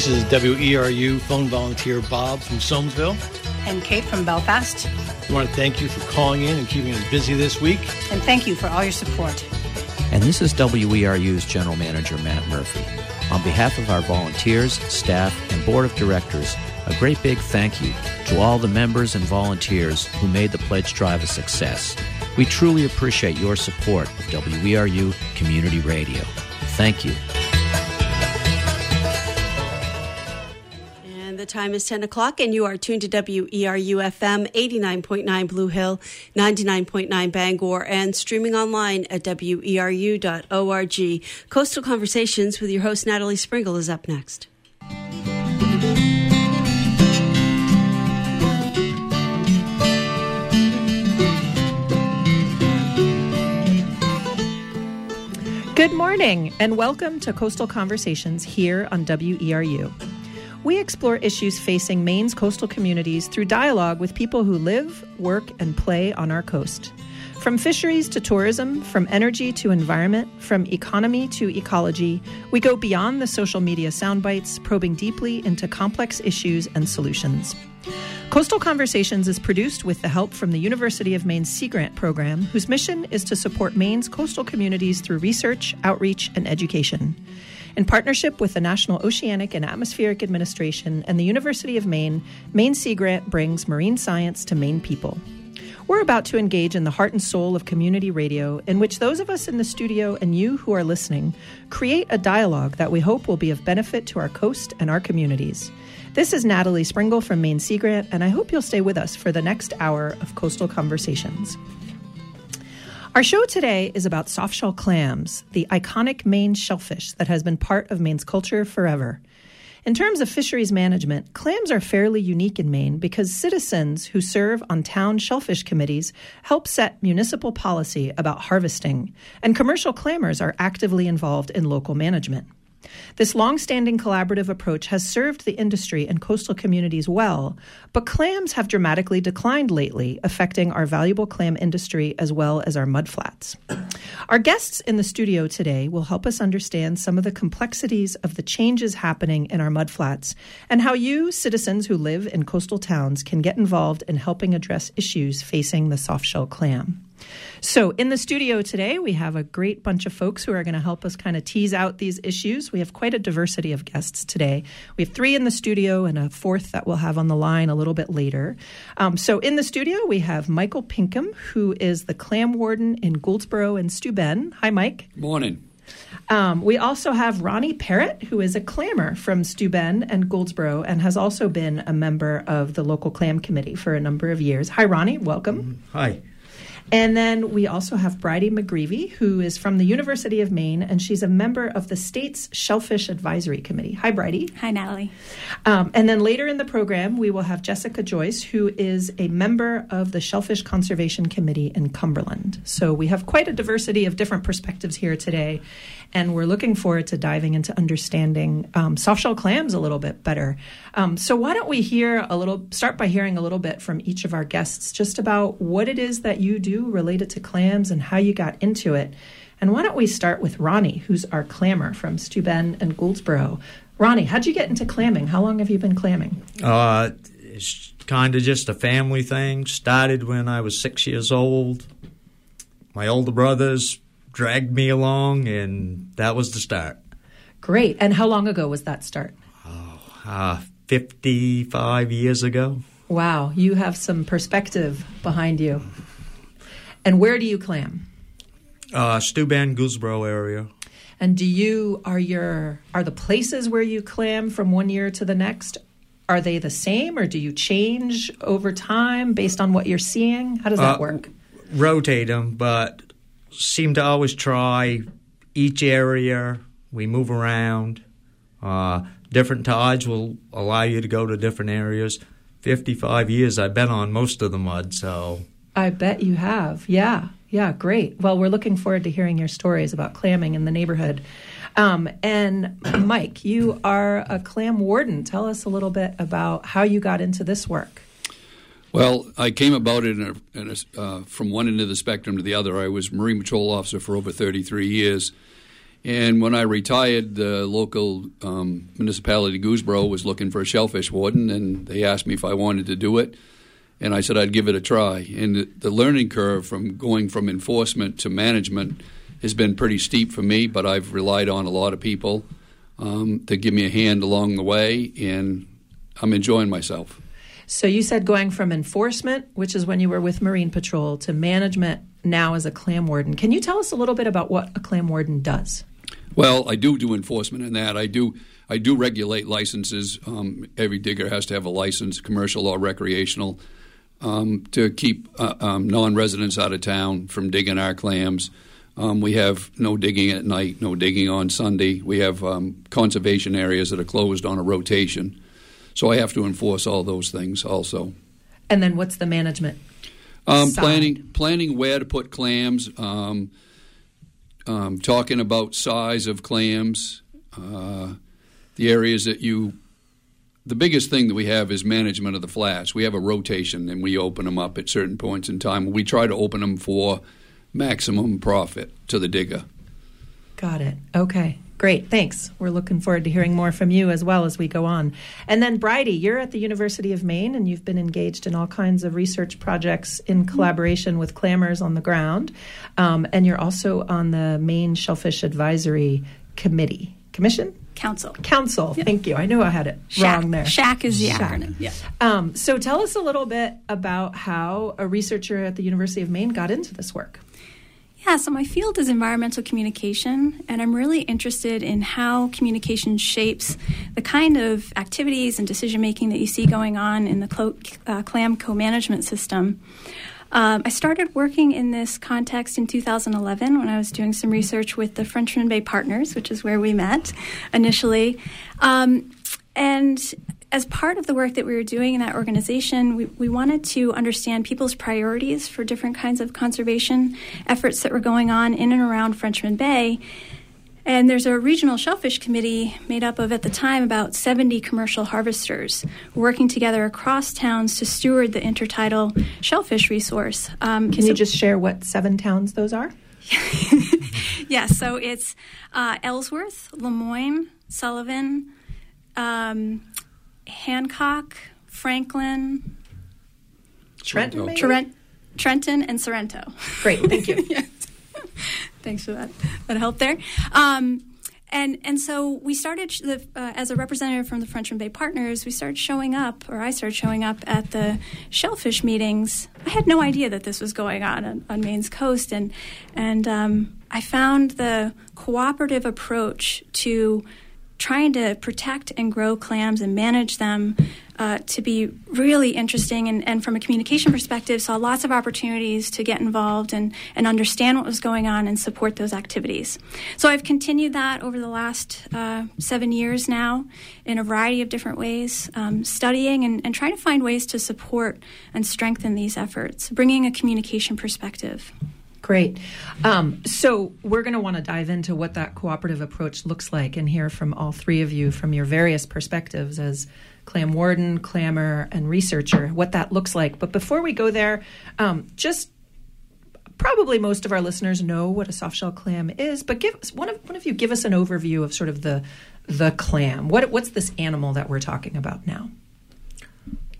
This is WERU phone volunteer Bob from Somesville. And Kate from Belfast. We want to thank you for calling in and keeping us busy this week. And thank you for all your support. And this is WERU's General Manager Matt Murphy. On behalf of our volunteers, staff, and board of directors, a great big thank you to all the members and volunteers who made the pledge drive a success. We truly appreciate your support of WERU Community Radio. Thank you. Time is 10 o'clock, and you are tuned to WERU FM 89.9 Blue Hill, 99.9 Bangor, and streaming online at WERU.org. Coastal Conversations with your host, Natalie Springuel, is up next. Good morning, and welcome to Coastal Conversations here on WERU. We explore issues facing Maine's coastal communities through dialogue with people who live, work, and play on our coast. From fisheries to tourism, from energy to environment, from economy to ecology, we go beyond the social media soundbites, probing deeply into complex issues and solutions. Coastal Conversations is produced with the help from the University of Maine's Sea Grant program, whose mission is to support Maine's coastal communities through research, outreach, and education. In partnership with the National Oceanic and Atmospheric Administration and the University of Maine, Maine Sea Grant brings marine science to Maine people. We're about to engage in the heart and soul of community radio, in which those of us in the studio and you who are listening create a dialogue that we hope will be of benefit to our coast and our communities. This is Natalie Springuel from Maine Sea Grant, and I hope you'll stay with us for the next hour of Coastal Conversations. Our show today is about softshell clams, the iconic Maine shellfish that has been part of Maine's culture forever. In terms of fisheries management, clams are fairly unique in Maine because citizens who serve on town shellfish committees help set municipal policy about harvesting, and commercial clammers are actively involved in local management. This long-standing collaborative approach has served the industry and coastal communities well, but clams have dramatically declined lately, affecting our valuable clam industry as well as our mudflats. Our guests in the studio today will help us understand some of the complexities of the changes happening in our mudflats and how you, citizens who live in coastal towns, can get involved in helping address issues facing the softshell clam. So, in the studio today, we have a great bunch of folks who are going to help us kind of tease out these issues. We have quite a diversity of guests today. We have three in the studio and a fourth that we'll have on the line a little bit later. Um, so, in the studio, we have Michael Pinkham, who is the clam warden in Gouldsboro and Steuben. Hi, Mike. Morning. Um, we also have Ronnie Parrott, who is a clammer from Steuben and Gouldsboro and has also been a member of the local clam committee for a number of years. Hi, Ronnie. Welcome. Hi. And then we also have Bridie McGreavy, who is from the University of Maine, and she's a member of the state's Shellfish Advisory Committee. Hi, Bridie. Hi, Natalie. Um, and then later in the program, we will have Jessica Joyce, who is a member of the Shellfish Conservation Committee in Cumberland. So we have quite a diversity of different perspectives here today, and we're looking forward to diving into understanding um, softshell clams a little bit better. Um, so why don't we hear a little, start by hearing a little bit from each of our guests just about what it is that you do related to clams and how you got into it. And why don't we start with Ronnie, who's our clammer from Steuben and Gouldsboro. Ronnie, how'd you get into clamming? How long have you been clamming? Uh, it's kind of just a family thing. Started when I was six years old. My older brothers dragged me along, and that was the start. Great. And how long ago was that start? Oh, uh, 55 years ago. Wow, you have some perspective behind you. And where do you clam? Uh, Steuben, Gouldsboro area. And do you are your are the places where you clam from one year to the next? Are they the same, or do you change over time based on what you're seeing? How does that Uh, work? Rotate them, but seem to always try each area. We move around. Uh, different tides will allow you to go to different areas. 55 years I've been on most of the mud, so I bet you have. Yeah, yeah, great. Well, we're looking forward to hearing your stories about clamming in the neighborhood. Um, and Mike, you are a clam warden. Tell us a little bit about how you got into this work. Well, I came about it in a, in a, uh, from one end of the spectrum to the other. I was Marine Patrol officer for over 33 years, And when I retired, the local um, municipality, Gouldsboro, was looking for a shellfish warden, and they asked me if I wanted to do it. And I said I'd give it a try. And the, the learning curve from going from enforcement to management has been pretty steep for me, but I've relied on a lot of people um, to give me a hand along the way, and I'm enjoying myself. So you said going from enforcement, which is when you were with Marine Patrol, to management now as a clam warden. Can you tell us a little bit about what a clam warden does? Well, I do do enforcement in that. I do I do regulate licenses. Um, every digger has to have a license, commercial or recreational, um, to keep uh, um, non-residents out of town from digging our clams. Um, we have no digging at night, no digging on Sunday. We have um, conservation areas that are closed on a rotation. So I have to enforce all those things also. And then what's the management? Um, planning planning where to put clams, um, um, talking about size of clams, uh, the areas that you. The biggest thing that we have is management of the flats. We have a rotation, and we open them up at certain points in time. We try to open them for maximum profit to the digger. Got it. Okay. Great, thanks. We're looking forward to hearing more from you as well as we go on. And then, Bridie, you're at the University of Maine and you've been engaged in all kinds of research projects in collaboration with clammers on the ground. Um, and you're also on the Maine Shellfish Advisory Committee. Commission? Council. Council, yep. thank you. I knew I had it SHAC. wrong there. SHAC is the SHAC. acronym. Yeah. Um, so tell us a little bit about how a researcher at the University of Maine got into this work. Yeah, so my field is environmental communication, and I'm really interested in how communication shapes the kind of activities and decision making that you see going on in the cl- uh, CLAM co management system. Um, I started working in this context in 2011 when I was doing some research with the Frenchman Bay Partners, which is where we met initially. Um, and as part of the work that we were doing in that organization, we, we wanted to understand people's priorities for different kinds of conservation efforts that were going on in and around Frenchman Bay. And there's a regional shellfish committee made up of, at the time, about 70 commercial harvesters working together across towns to steward the intertidal shellfish resource. Um, Can so, you just share what seven towns those are? yes, so it's uh, Ellsworth, Lamoine, Sullivan, um, Hancock, Franklin, Trenton, Trent, Trenton, and Sorrento. Great, thank you. yes. Thanks for that. That helped there. Um, and and so we started the, uh, as a representative from the Frenchman Bay Partners. We started showing up, or I started showing up at the shellfish meetings. I had no idea that this was going on on, on Maine's coast, and and um, I found the cooperative approach to trying to protect and grow clams and manage them uh, to be really interesting and, and, from a communication perspective saw lots of opportunities to get involved and, and understand what was going on and support those activities. So i've continued that over the last uh, seven years now in a variety of different ways um, studying and, and trying to find ways to support and strengthen these efforts bringing a communication perspective Great. Um, so we're going to want to dive into what that cooperative approach looks like and hear from all three of you from your various perspectives as clam warden, clammer, and researcher, what that looks like. But before we go there, um, just probably most of our listeners know what a softshell clam is, but give one of one of you give us an overview of sort of the the clam. What what's this animal that we're talking about now?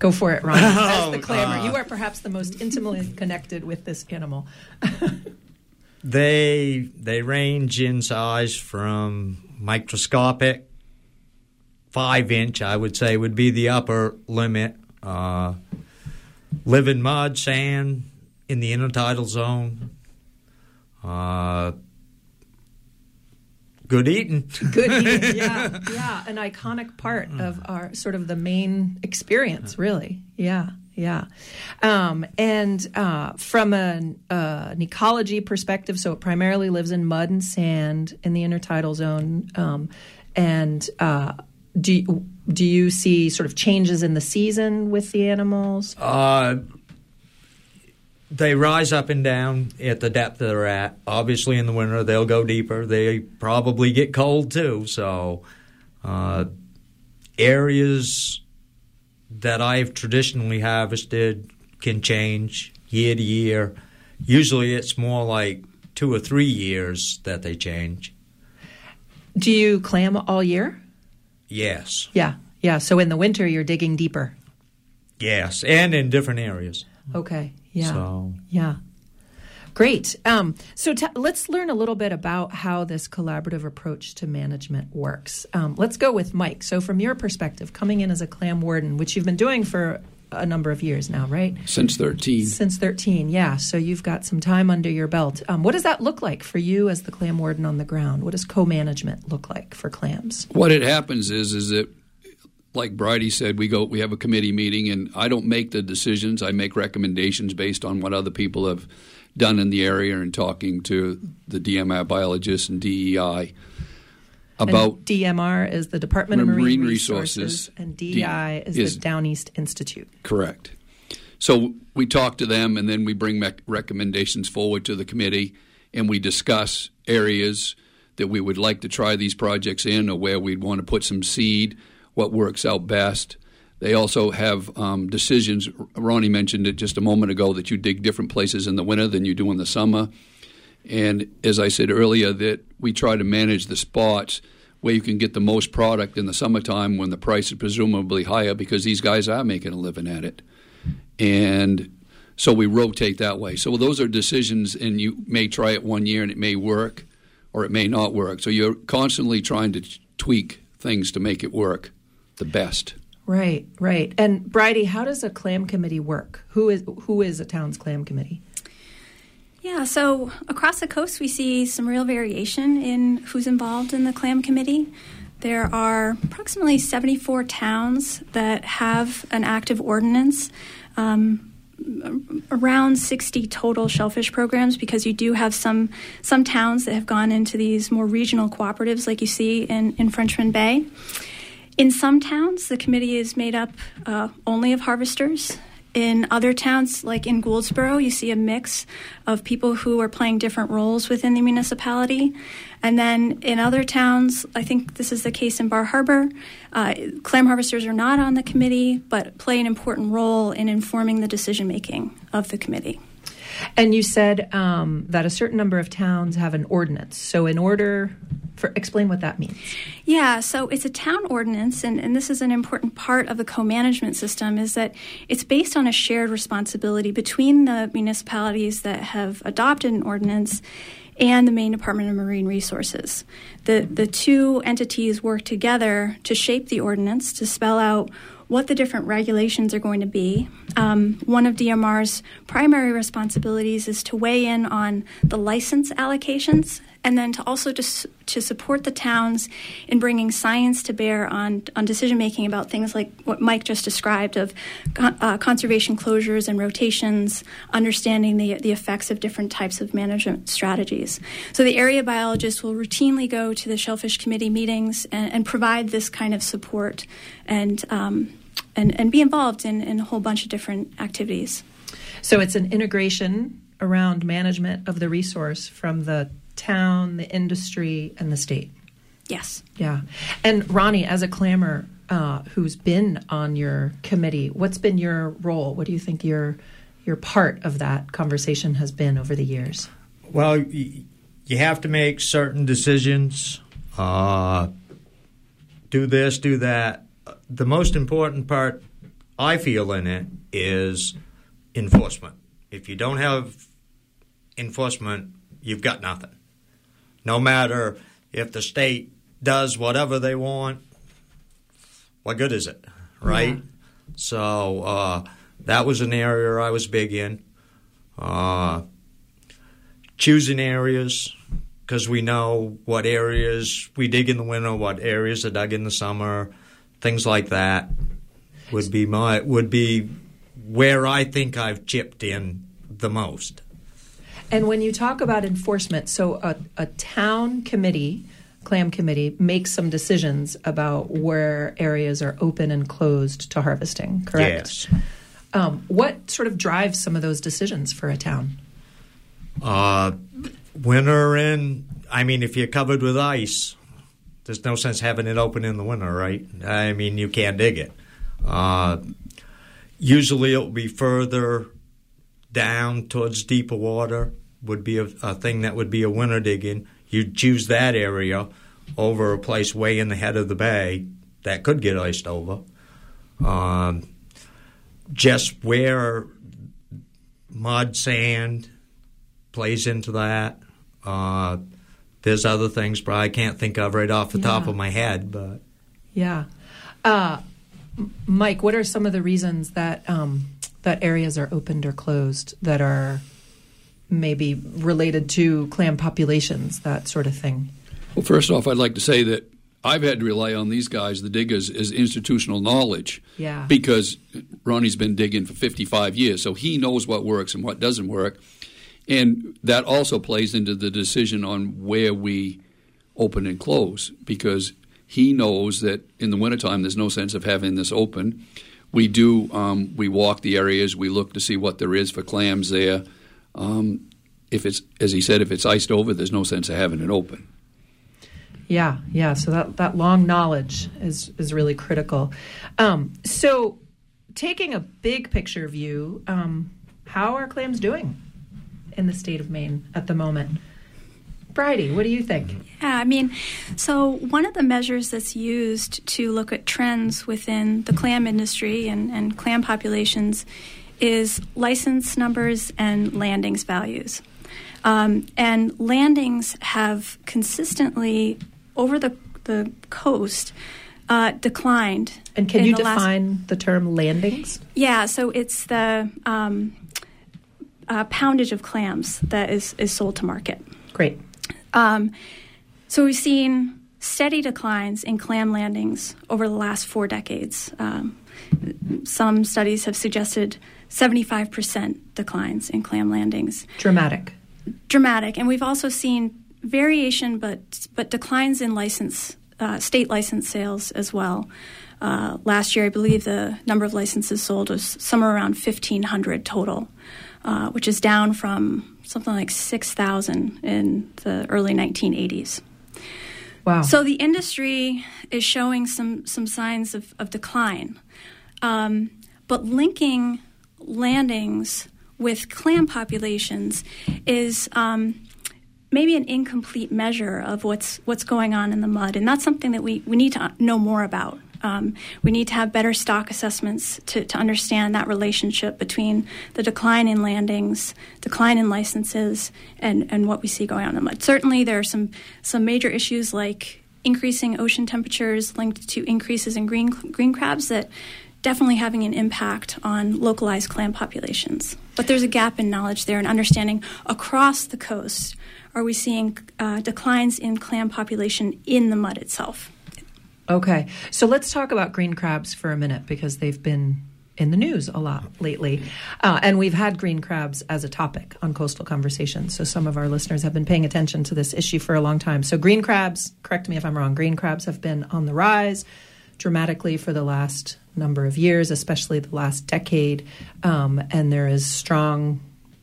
Go for it, Ron. As the oh, clammer, uh, you are perhaps the most intimately connected with this animal. they they range in size from microscopic, five inch, I would say, would be the upper limit. Uh, live in mud, sand, in the intertidal zone. Uh, good eating. good eating, yeah, yeah, an iconic part of our sort of the Maine experience, really. Yeah, yeah. Um, and uh, from an, uh, an, ecology perspective, so it primarily lives in mud and sand in the intertidal zone. Um, and uh, do do you see sort of changes in the season with the animals? They rise up and down at the depth they're at. Obviously, in the winter, they'll go deeper. They probably get cold too. So, uh, areas that I've traditionally harvested can change year to year. Usually, it's more like two or three years that they change. Do you clam all year? Yes. Yeah. Yeah. So in the winter, you're digging deeper. Yes, and in different areas. Okay. Yeah. So Yeah. Great. Um, so t- let's learn a little bit about how this collaborative approach to management works. Um, let's go with Mike. So, from your perspective, coming in as a clam warden, which you've been doing for a number of years now, right? Since 13. Since 13, yeah. So you've got some time under your belt. Um, what does that look like for you as the clam warden on the ground? What does co-management look like for clams? What it happens is is that like Bridie said, we go we have a committee meeting and I don't make the decisions. I make recommendations based on what other people have done in the area and talking to the DMR biologists and DEI about and DMR is the Department of Marine, Marine Resources, Resources. and DEI is, is- the Down East Institute. Correct. So we talk to them, and then we bring rec- recommendations forward to the committee, and we discuss areas that we would like to try these projects in, or where we'd want to put some seed, what works out best. They also have um, decisions. Ronnie mentioned it just a moment ago that you dig different places in the winter than you do in the summer. And as I said earlier, that we try to manage the spots where you can get the most product in the summertime when the price is presumably higher because these guys are making a living at it. And so we rotate that way. So those are decisions, and you may try it one year and it may work or it may not work. So you're constantly trying to tweak things to make it work the best. Right, right. And Bridie, how does a clam committee work? Who is who is a town's clam committee? Yeah, so across the coast, we see some real variation in who's involved in the clam committee. There are approximately 74 towns that have an active ordinance. Um, around 60 total shellfish programs because you do have some some towns that have gone into these more regional cooperatives like you see in, in Frenchman Bay. In some towns, the committee is made up uh, only of harvesters. In other towns, like in Gouldsboro, you see a mix of people who are playing different roles within the municipality. And then in other towns, I think this is the case in Bar Harbor, uh, clam harvesters are not on the committee, but play an important role in informing the decision making of the committee. And you said um, that a certain number of towns have an ordinance. So, in order for explain what that means. Yeah, so it's a town ordinance, and, and this is an important part of the co management system, is that it's based on a shared responsibility between the municipalities that have adopted an ordinance and the Maine Department of Marine Resources. The, the two entities work together to shape the ordinance, to spell out what the different regulations are going to be. Um, one of DMR's primary responsibilities is to weigh in on the license allocations and then to also to, to support the towns in bringing science to bear on, on decision making about things like what Mike just described of uh, conservation closures and rotations, understanding the, the effects of different types of management strategies. So the area biologists will routinely go to the Shellfish Committee meetings and, and provide this kind of support and, um, and, and be involved in, in a whole bunch of different activities. So it's an integration around management of the resource from the town, the industry, and the state. Yes. Yeah. And Ronnie, as a clammer uh, who's been on your committee, what's been your role? What do you think your your part of that conversation has been over the years? Well, you have to make certain decisions. Uh, do this, do that. The most important part I feel in it is enforcement. If you don't have enforcement, you've got nothing. No matter if the state does whatever they want, what good is it, right? Yeah. So uh, that was an area I was big in. Uh, choosing areas because we know what areas we dig in the winter, what areas are dug in the summer, things like that would be my would be where I think I've chipped in the most. And when you talk about enforcement, so a, a town committee, clam committee, makes some decisions about where areas are open and closed to harvesting, correct? Yes. Um, what sort of drives some of those decisions for a town? Uh, winter and I mean, if you're covered with ice, there's no sense having it open in the winter, right? I mean, you can't dig it. Uh, usually, it will be further down towards deeper water. Would be a, a thing that would be a winter digging. You'd choose that area. over a place way in the head of the bay that could get iced over. Um, just where mud, sand plays into that. Uh, there's other things, but I can't think of right off the yeah. top of my head. But yeah, uh, Mike, what are some of the reasons that um, that areas are opened or closed that are maybe related to clam populations, that sort of thing? Well, first off, I'd like to say that I've had to rely on these guys, the diggers, as institutional knowledge. Yeah. Because Ronnie's been digging for 55 years, so he knows what works and what doesn't work. And that also plays into the decision on where we open and close because he knows that in the wintertime there's no sense of having this open. We do, um, we walk the areas, we look to see what there is for clams there. Um, if it's, as he said, if it's iced over, there's no sense of having it open. Yeah, yeah. So that, that long knowledge is, is really critical. Um, so, taking a big picture view, um, how are clams doing in the state of Maine at the moment? Bridie, what do you think? Yeah, I mean, so one of the measures that's used to look at trends within the clam industry and, and clam populations is license numbers and landings values. Um, and landings have consistently over the, the coast uh, declined. And can you the define last... the term landings? Yeah, so it's the um, uh, poundage of clams that is, is sold to market. Great. Um, so we've seen steady declines in clam landings over the last four decades. Um, some studies have suggested 75% declines in clam landings. Dramatic. Dramatic. And we've also seen variation, but but declines in license uh, state license sales as well. Uh, last year, I believe the number of licenses sold was somewhere around 1,500 total, uh, which is down from something like 6,000 in the early 1980s. Wow. So the industry is showing some, some signs of, of decline. Um, but linking landings with clam populations is um, maybe an incomplete measure of what's what's going on in the mud, and that's something that we, we need to know more about. Um, we need to have better stock assessments to, to understand that relationship between the decline in landings, decline in licenses, and, and what we see going on in the mud. Certainly, there are some some major issues like increasing ocean temperatures linked to increases in green green crabs that definitely having an impact on localized clam populations. But there's a gap in knowledge there and understanding across the coast are we seeing uh, declines in clam population in the mud itself. Okay, so let's talk about green crabs for a minute because they've been in the news a lot lately. Uh, and we've had green crabs as a topic on Coastal Conversations. So some of our listeners have been paying attention to this issue for a long time. So, green crabs, correct me if I'm wrong, green crabs have been on the rise dramatically for the last number of years, especially the last decade. Um, and there is strong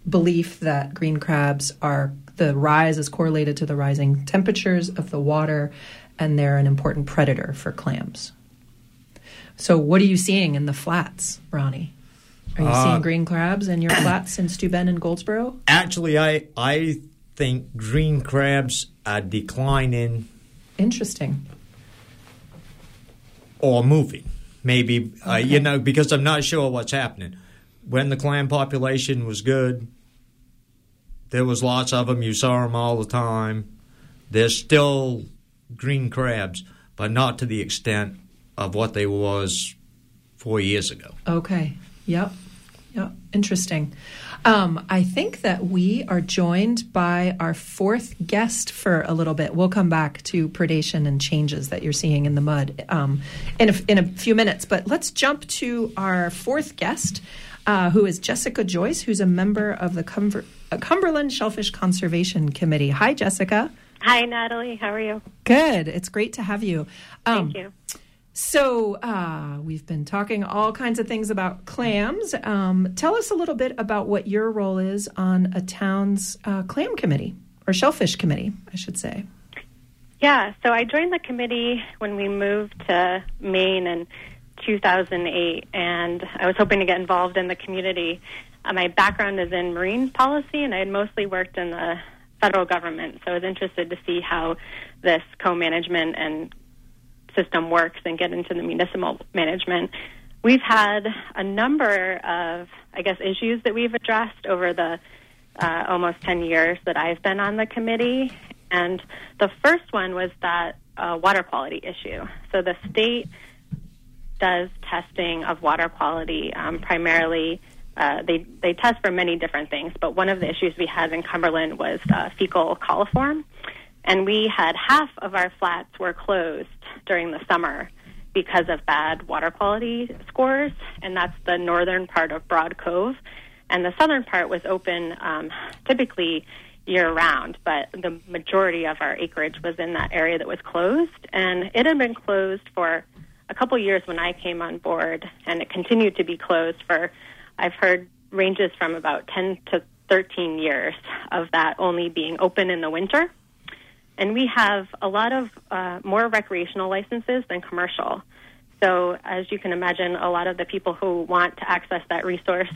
belief that green crabs are the rise is correlated to the rising temperatures of the water, and they're an important predator for clams. So, what are you seeing in the flats, Ronnie? Are you uh, seeing green crabs in your flats in Steuben and Gouldsboro? Actually, I I think green crabs are declining. Interesting. Or moving, maybe okay. uh, you know because I'm not sure what's happening. When the clam population was good, there was lots of them. You saw them all the time. There's still green crabs, but not to the extent of what they was four years ago. Okay. Yep. Yep. Interesting. Um, I think that we are joined by our fourth guest for a little bit. We'll come back to predation and changes that you're seeing in the mud um, in, a, in a few minutes. But let's jump to our fourth guest, uh, who is Jessica Joyce, who's a member of the Cumber- uh, Cumberland Shellfish Conservation Committee. Hi, Jessica. Hi, Natalie. How are you? Good. It's great to have you. Um, Thank you. So, uh, we've been talking all kinds of things about clams. Um, tell us a little bit about what your role is on a town's uh, clam committee or shellfish committee, I should say. Yeah, so I joined the committee when we moved to Maine in 2008, and I was hoping to get involved in the community. Uh, my background is in marine policy, and I had mostly worked in the federal government. So I was interested to see how this co-management and system works and get into the municipal management. We've had a number of, I guess, issues that we've addressed over the uh, almost 10 years that I've been on the committee. And the first one was that uh, water quality issue. So the state does testing of water quality um, primarily. Uh, they they test for many different things, but one of the issues we had in Cumberland was uh, fecal coliform, and we had half of our flats were closed during the summer because of bad water quality scores, and that's the northern part of Broad Cove, and the southern part was open um, typically year round, but the majority of our acreage was in that area that was closed, and it had been closed for a couple years when I came on board, and it continued to be closed for, I've heard ranges from about 10 to 13 years of that only being open in the winter. And we have a lot of uh, more recreational licenses than commercial. So, as you can imagine, a lot of the people who want to access that resource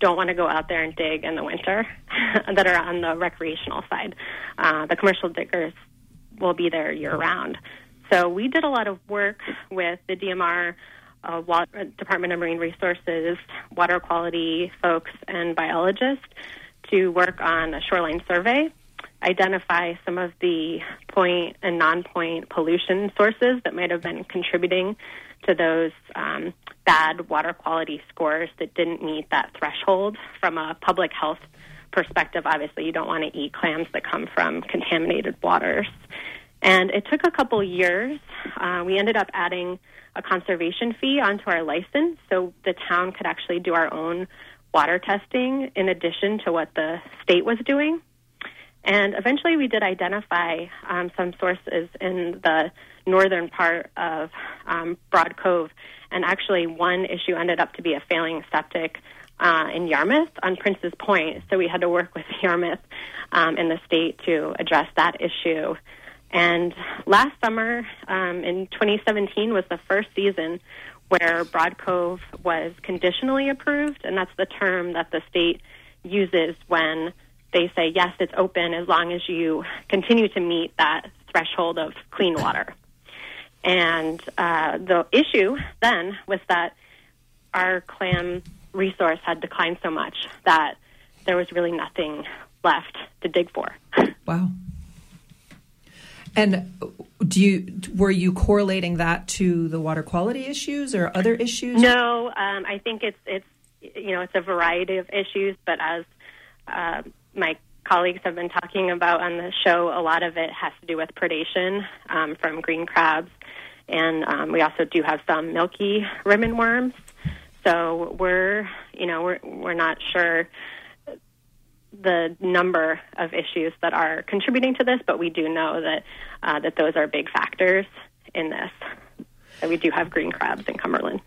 don't want to go out there and dig in the winter that are on the recreational side. Uh, the commercial diggers will be there year round. So we did a lot of work with the DMR, uh, Water, Department of Marine Resources, water quality folks, and biologists to work on a shoreline survey, identify some of the point and non-point pollution sources that might have been contributing to those um, bad water quality scores that didn't meet that threshold from a public health perspective. Obviously, you don't want to eat clams that come from contaminated waters. And it took a couple years. Uh, we ended up adding a conservation fee onto our license so the town could actually do our own water testing in addition to what the state was doing. And eventually we did identify um, some sources in the northern part of um, Broad Cove. And actually, one issue ended up to be a failing septic uh, in Yarmouth on Prince's Point. So we had to work with Yarmouth um, the state to address that issue. And last summer, um, in 2017, was the first season where Broad Cove was conditionally approved, and that's the term that the state uses when they say, yes, it's open as long as you continue to meet that threshold of clean water. And uh, the issue then was that our clam resource had declined so much that there was really nothing left to dig for. Wow. And do you were you correlating that to the water quality issues or other issues? No, um, I think it's it's you know it's a variety of issues, but as uh, my colleagues have been talking about on the show, a lot of it has to do with predation um, from green crabs, and um, we also do have some milky ribbon worms. So we're you know we're we're not sure the number of issues that are contributing to this, but we do know that uh, that those are big factors in this. That we do have green crabs in Cumberland.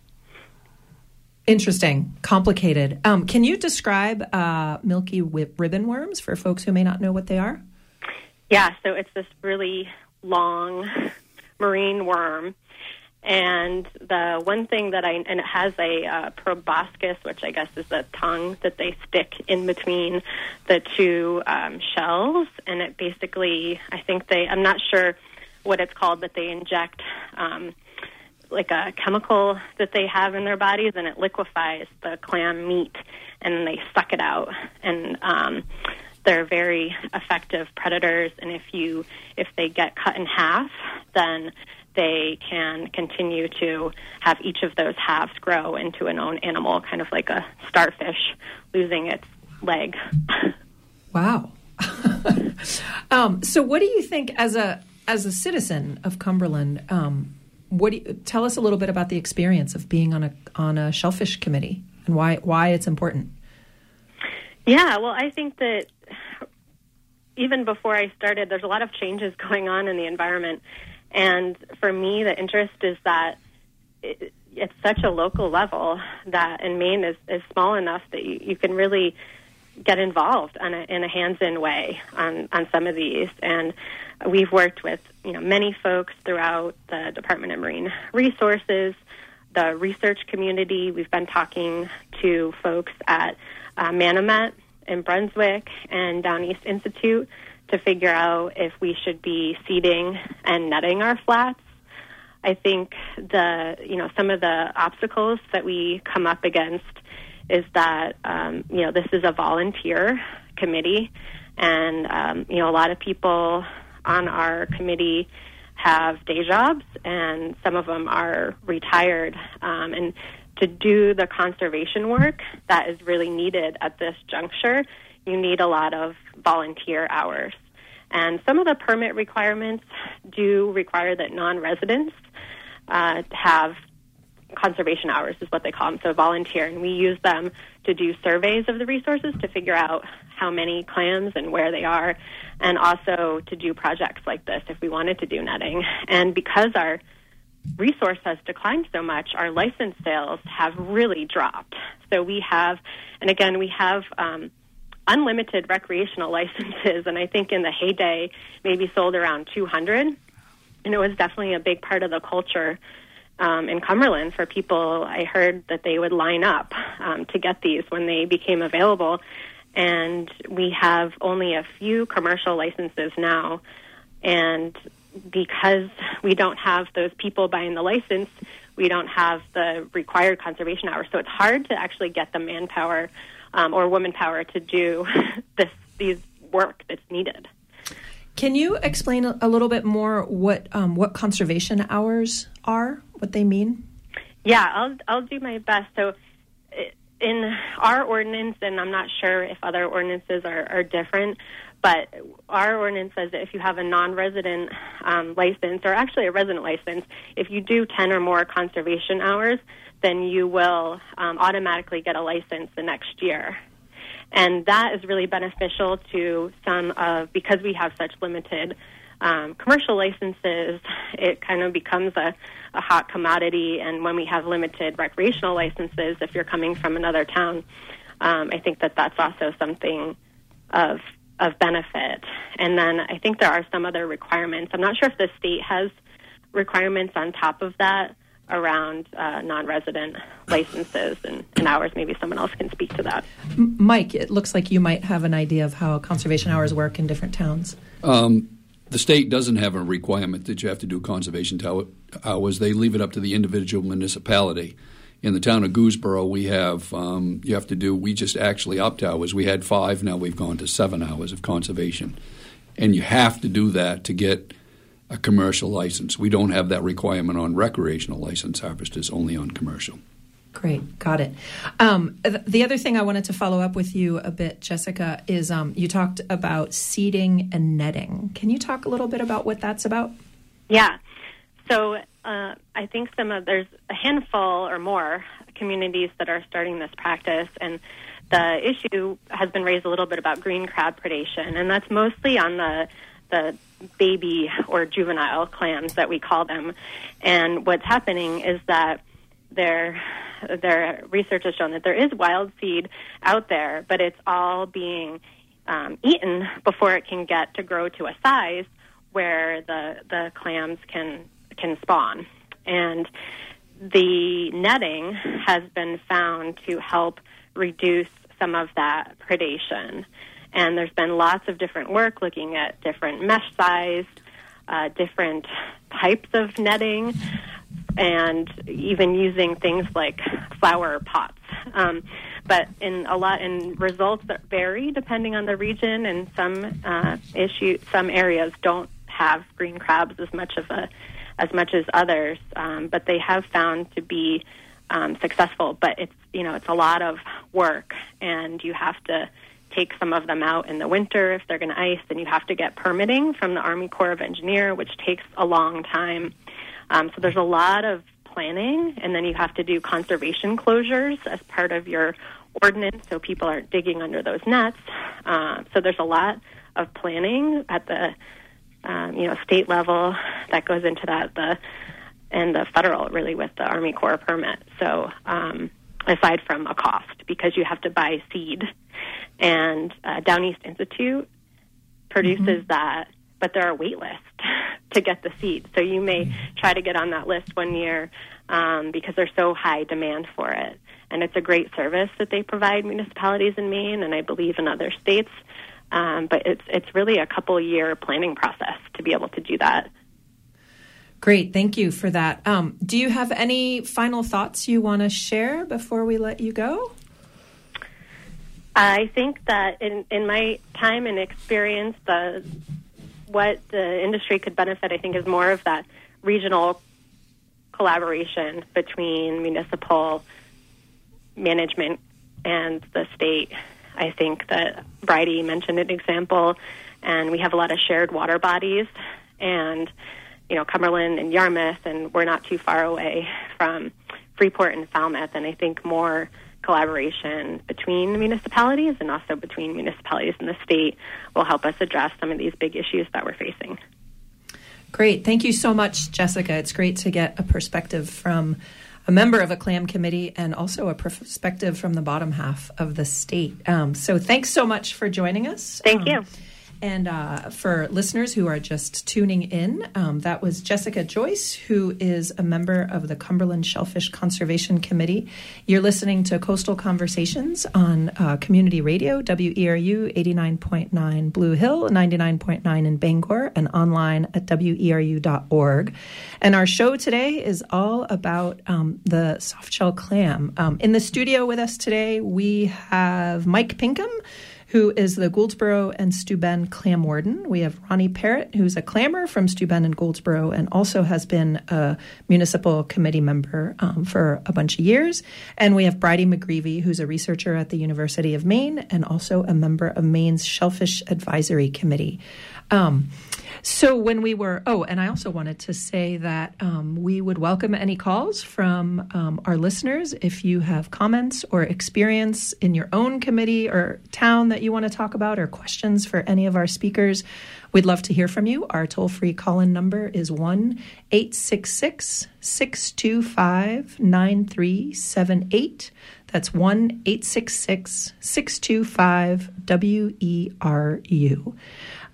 Interesting, complicated. Um, can you describe uh, milky ribbon worms for folks who may not know what they are? Yeah, so it's this really long marine worm. And the one thing that I, and it has a uh, proboscis, which I guess is the tongue that they stick in between the two um, shells. And it basically, I think they, I'm not sure what it's called, but they inject um, like a chemical that they have in their bodies, and it liquefies the clam meat, and they suck it out. And um, they're very effective predators. And if you if they get cut in half, then they can continue to have each of those halves grow into an own animal, kind of like a starfish losing its leg. Wow. um, so, what do you think as a as a citizen of Cumberland? Um, what do you, tell us a little bit about the experience of being on a on a shellfish committee and why why it's important. Yeah, well, I think that even before I started, there's a lot of changes going on in the environment, and for me, the interest is that it, it's such a local level that, in Maine, is, is small enough that you, you can really get involved on a, in a hands-in way on, on some of these. And we've worked with you know many folks throughout the Department of Marine Resources, the research community. We've been talking to folks at uh, Manomet in Brunswick and Down East Institute to figure out if we should be seeding and netting our flats. I think the you know some of the obstacles that we come up against is that um, you know this is a volunteer committee, and um, you know a lot of people on our committee have day jobs, and some of them are retired, um, and to do the conservation work that is really needed at this juncture, you need a lot of volunteer hours. And some of the permit requirements do require that non residents uh, have conservation hours, is what they call them, so volunteer. And we use them to do surveys of the resources to figure out how many clams and where they are, and also to do projects like this if we wanted to do netting. And because our resource has declined so much, our license sales have really dropped. So we have, and again, we have um, unlimited recreational licenses, and I think in the heyday, maybe sold around 200. And it was definitely a big part of the culture um, in Cumberland for people. I heard that they would line up um, to get these when they became available. And we have only a few commercial licenses now. And because we don't have those people buying the license, we don't have the required conservation hours. So it's hard to actually get the manpower um, or woman power to do this these work that's needed. Can you explain a little bit more what um, what conservation hours are? What they mean? Yeah, I'll I'll do my best. So, in our ordinance, and I'm not sure if other ordinances are, are different, but our ordinance says that if you have a non-resident um, license, or actually a resident license, if you do 10 or more conservation hours, then you will um, automatically get a license the next year. And that is really beneficial to some of, because we have such limited um, commercial licenses, it kind of becomes a, a hot commodity. And when we have limited recreational licenses, if you're coming from another town, um, I think that that's also something of of benefit. And then I think there are some other requirements. I'm not sure if the state has requirements on top of that around uh, non-resident licenses and, and, hours. Maybe someone else can speak to that. Mike, it looks like you might have an idea of how conservation hours work in different towns. Um, the state doesn't have a requirement that you have to do conservation hours. They leave it up to the individual municipality. In the town of Gouldsboro, we have um, you have to do. We just actually upped hours. We had five. Now we've gone to seven hours of conservation, and you have to do that to get a commercial license. We don't have that requirement on recreational license harvesters, only on commercial. Great, got it. Um, the other thing I wanted to follow up with you a bit, Jessica, is um, you talked about seeding and netting. Can you talk a little bit about what that's about? Yeah. So uh, I think some of there's a handful or more communities that are starting this practice, and the issue has been raised a little bit about green crab predation, and that's mostly on the the baby or juvenile clams that we call them. And what's happening is that their their research has shown that there is wild seed out there, but it's all being um, eaten before it can get to grow to a size where the the clams can can spawn. And the netting has been found to help reduce some of that predation. And there's been lots of different work looking at different mesh size, uh, different types of netting, and even using things like flower pots. Um, but in a lot in results that vary depending on the region, and some uh, issue some areas don't have green crabs as much of a as much as others, um, but they have found to be um, successful. But it's you know it's a lot of work, and you have to take some of them out in the winter if they're going to ice, then you have to get permitting from the Army Corps of Engineer, which takes a long time. Um, so there's a lot of planning, and then you have to do conservation closures as part of your ordinance, so people aren't digging under those nets. Uh, so there's a lot of planning at the um, you know state level that goes into that. The and the federal really with the Army Corps permit. So um, aside from a cost, because you have to buy seed and uh, Down East Institute produces mm-hmm. that, but there are wait lists to get the seed. So you may mm-hmm. try to get on that list one year um, because there's so high demand for it. And it's a great service that they provide municipalities in Maine, and I believe in other states. Um, but it's it's really a couple year planning process to be able to do that. Great, thank you for that. Um, do you have any final thoughts you want to share before we let you go? I think that in, in my time and experience, the what the industry could benefit, I think, is more of that regional collaboration between municipal management and the state. I think that Bridie mentioned an example, and we have a lot of shared water bodies, and you know Cumberland and Yarmouth, and we're not too far away from Freeport and Falmouth, and I think more collaboration between the municipalities and also between municipalities and the state will help us address some of these big issues that we're facing. Great. Thank you so much, Jessica. It's great to get a perspective from a member of a clam committee and also a perspective from the bottom half of the state. Um, so thanks so much for joining us. Thank um, you. And uh, for listeners who are just tuning in, um, that was Jessica Joyce, who is a member of the Cumberland Shellfish Conservation Committee. You're listening to Coastal Conversations on uh, Community Radio, WERU 89.9 Blue Hill, 99.9 in Bangor, and online at weru.org. And our show today is all about um, the softshell clam. Um, in the studio with us today, we have Mike Pinkham who is the Gouldsboro and Steuben clam warden. We have Ronnie Parrott, who's a clammer from Steuben and Gouldsboro and also has been a municipal committee member um, for a bunch of years. And we have Bridie McGreavy, who's a researcher at the University of Maine and also a member of Maine's Shellfish Advisory Committee. Um, so when we were, oh, and I also wanted to say that um, we would welcome any calls from um, our listeners if you have comments or experience in your own committee or town that you want to talk about or questions for any of our speakers. We'd love to hear from you. Our toll free call in number is 1 866 625 9378. That's 1 866 625 WERU.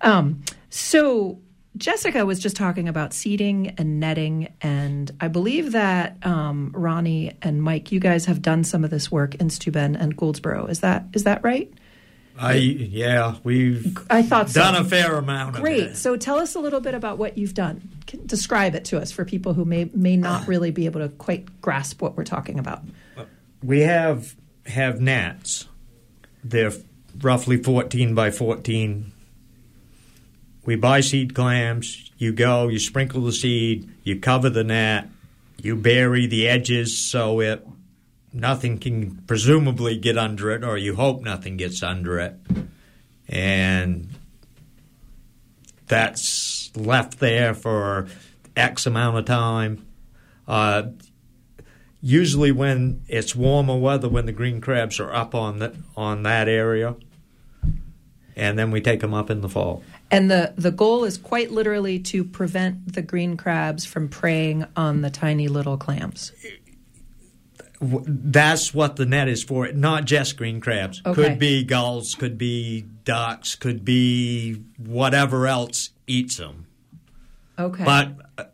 Um, so Jessica was just talking about seeding and netting, and I believe that um, Ronnie and Mike, you guys have done some of this work in Steuben and Gouldsboro. Is that is that right? I yeah, we've I thought so. done a fair amount. Great. So tell us a little bit about what you've done. Describe it to us for people who may may not really be able to quite grasp what we're talking about. We have have nets. They're roughly fourteen by fourteen we buy seed clams. You go, you sprinkle the seed, you cover the net, you bury the edges so it nothing can presumably get under it, or you hope nothing gets under it, and that's left there for X amount of time. Uh, usually, when it's warmer weather, when the green crabs are up on the, on that area, and then we take them up in the fall. And the, the goal is quite literally to prevent the green crabs from preying on the tiny little clams. That's what the net is for. Not just green crabs. Okay. Could be gulls, could be ducks, could be whatever else eats them. Okay. But uh,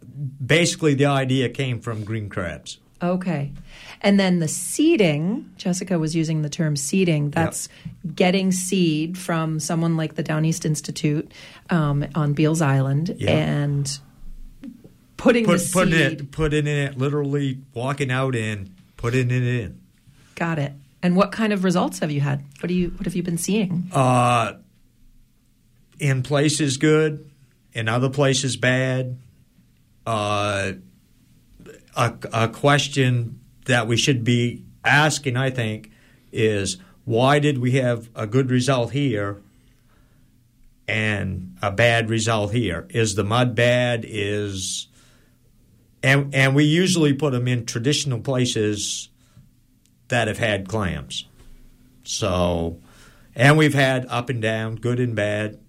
basically, the idea came from green crabs. Okay. And then the seeding, Jessica was using the term seeding, that's yep. getting seed from someone like the Down East Institute um, on Beals Island yep. and putting Put, the seed. Putting it, putting it, literally walking out in, putting it in. Got it. And what kind of results have you had? What do you what have you been seeing? Uh, in places good, in other places bad. Uh, a, a question that we should be asking, I think, is why did we have a good result here and a bad result here? Is the mud bad? Is and and we usually put them in traditional places that have had clams. So, and we've had up and down, good and bad.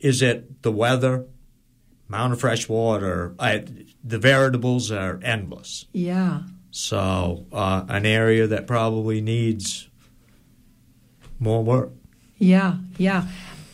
Is it the weather, amount of fresh water? I, the variables are endless. Yeah. So, uh, an area that probably needs more work. Yeah, yeah.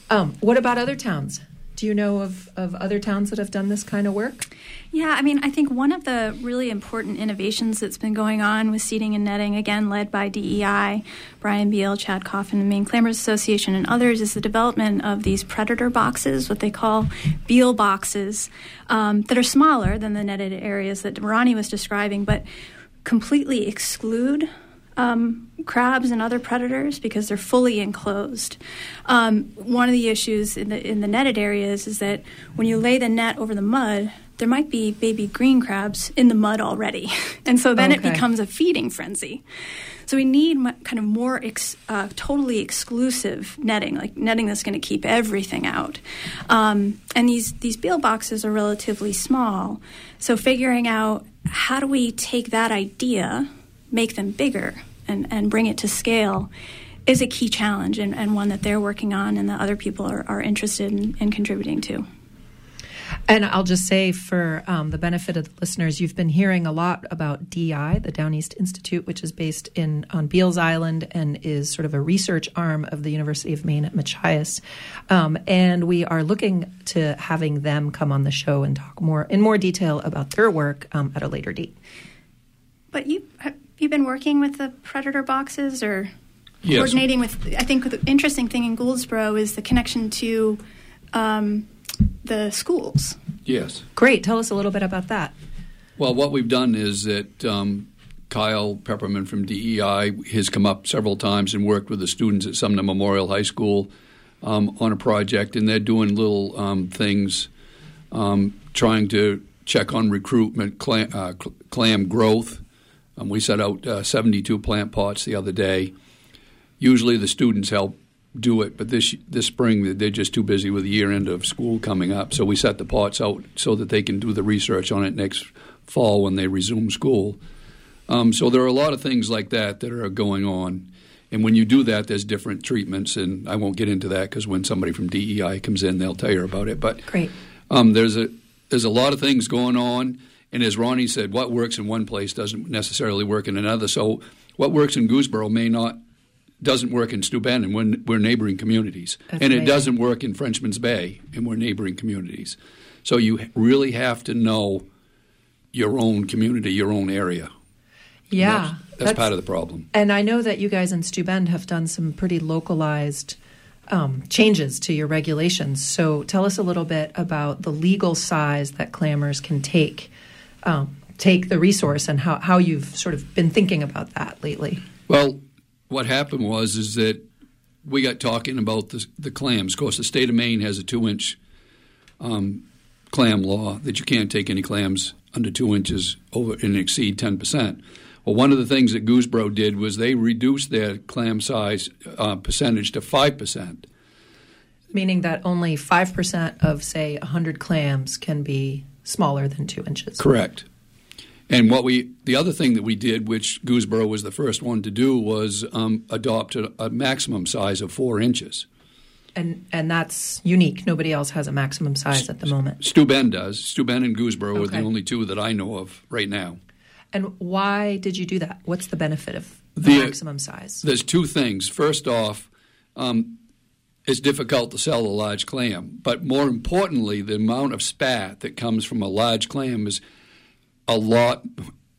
Um, what about other towns? Do Do you know of, of other towns that have done this kind of work? Yeah, I mean, I think one of the really important innovations that's been going on with seeding and netting, again led by DEI, Brian Beal, Chad Coffin, the Maine Clammers Association, and others, is the development of these predator boxes, what they call Beal boxes, um, that are smaller than the netted areas that Ronnie was describing, but completely exclude um, crabs and other predators because they're fully enclosed. Um, one of the issues in the in the netted areas is that when you lay the net over the mud, there might be baby green crabs in the mud already, and so then Okay. it becomes a feeding frenzy. So we need kind of more ex, uh, totally exclusive netting, like netting that's going to keep everything out. Um, and these these Beal boxes are relatively small, so figuring out how do we take that idea, make them bigger, and and bring it to scale. Is a key challenge and, and one that they're working on and that other people are, are interested in, in contributing to. And I'll just say, for um, the benefit of the listeners, you've been hearing a lot about DEI, the Down East Institute, which is based in on Beals Island and is sort of a research arm of the University of Maine at Machias. Um, and we are looking to having them come on the show and talk more in more detail about their work um, at a later date. But you have you been working with the predator boxes or Yes. coordinating with? I think the interesting thing in Gouldsboro is the connection to um, the schools. Yes. Great. Tell us a little bit about that. Well, what we've done is that um, Kyle Pepperman from DEI has come up several times and worked with the students at Sumner Memorial High School um, on a project, and they're doing little um, things, um, trying to check on recruitment, clam, uh, clam growth. Um, we set out uh, 72 plant pots the other day. Usually the students help do it, but this this spring they're just too busy with the year end of school coming up. So we set the pots out so that they can do the research on it next fall when they resume school. Um, so there are a lot of things like that that are going on. And when you do that, there's different treatments, and I won't get into that because when somebody from DEI comes in, they'll tell you about it. But Great. um, there's a there's a lot of things going on, and as Ronnie said, what works in one place doesn't necessarily work in another. So what works in Gouldsboro may not doesn't work in Steuben, and we're, we're neighboring communities, That's and it doesn't work in Frenchman's Bay, and we're neighboring communities. So you really have to know your own community, your own area. Yeah. That's, that's, part of the problem. And I know that you guys in Steuben have done some pretty localized um, changes to your regulations. So tell us a little bit about the legal size that clammers can take, um, take the resource, and how, how you've sort of been thinking about that lately. Well, what happened was is that we got talking about the, the clams. Of course, the state of Maine has a two-inch um, clam law that you can't take any clams under two inches over and exceed ten percent. Well, one of the things that Gouldsboro did was they reduced their clam size uh, percentage to five percent. Meaning that only 5% of, say, 100 clams can be smaller than two inches. Correct. And what we, the other thing that we did, which Gouldsboro was the first one to do, was um, adopt a, a maximum size of four inches. And, and that's unique. Nobody else has a maximum size at the moment. Steuben does. Steuben and Gouldsboro are the only two that I know of right now. And why did you do that? What's the benefit of the, The- maximum size? There's two things. First off, um, it's difficult to sell a large clam, but more importantly, the amount of spat that comes from a large clam is a lot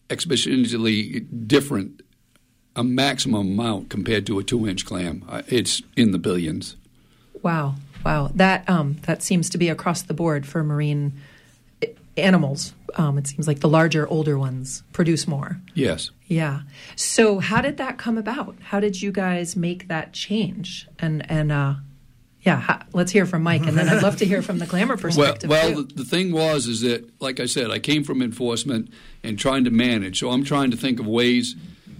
exponentially different, a maximum amount compared to a two-inch clam. Uh, It's in the billions. Wow, wow. That um, that seems to be across the board for marine animals. Um, it seems like the larger, older ones produce more. Yes. Yeah. So, how did that come about? How did you guys make that change? And and uh, yeah, let's hear from Mike, and then I'd love to hear from the clammer perspective. well, too. the, the thing was is that, like I said, I came from enforcement and trying to manage. So I'm trying to think of ways,